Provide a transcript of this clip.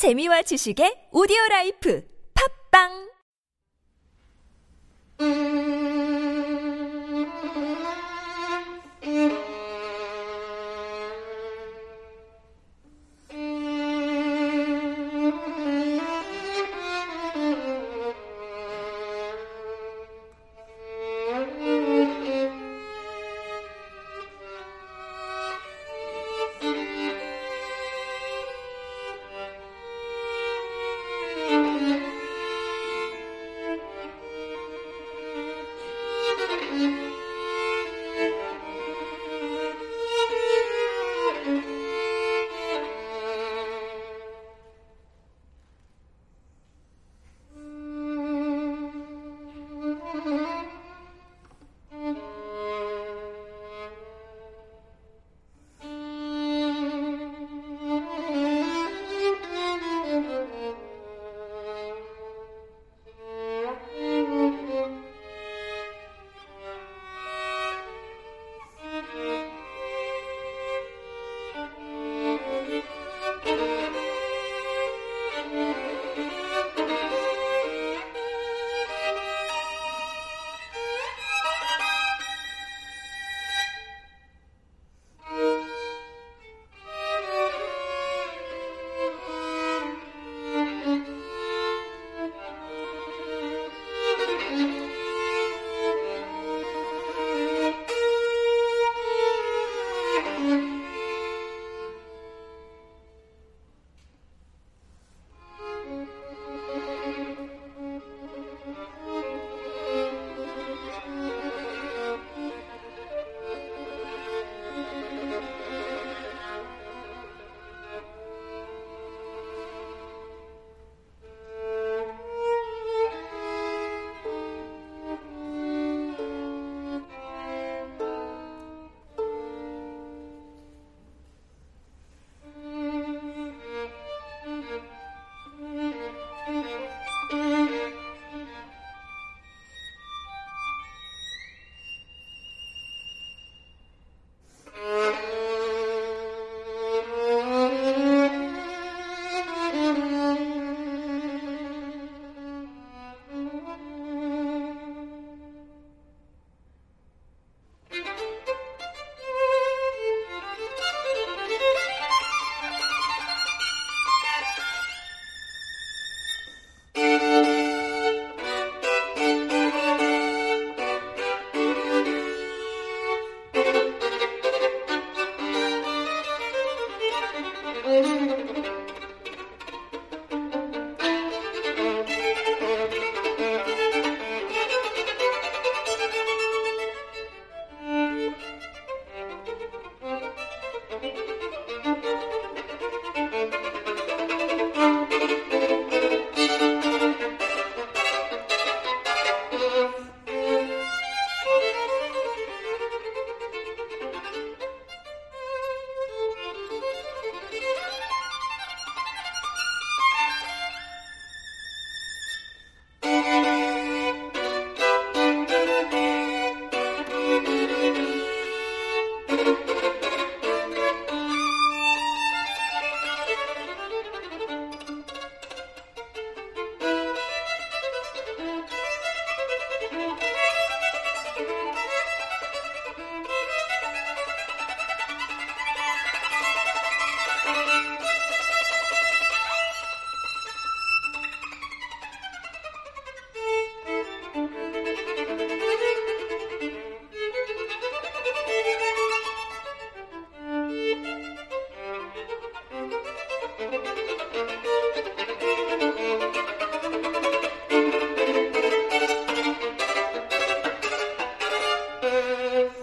재미와 지식의 오디오 라이프. 팝빵 Mm-hmm. Yes.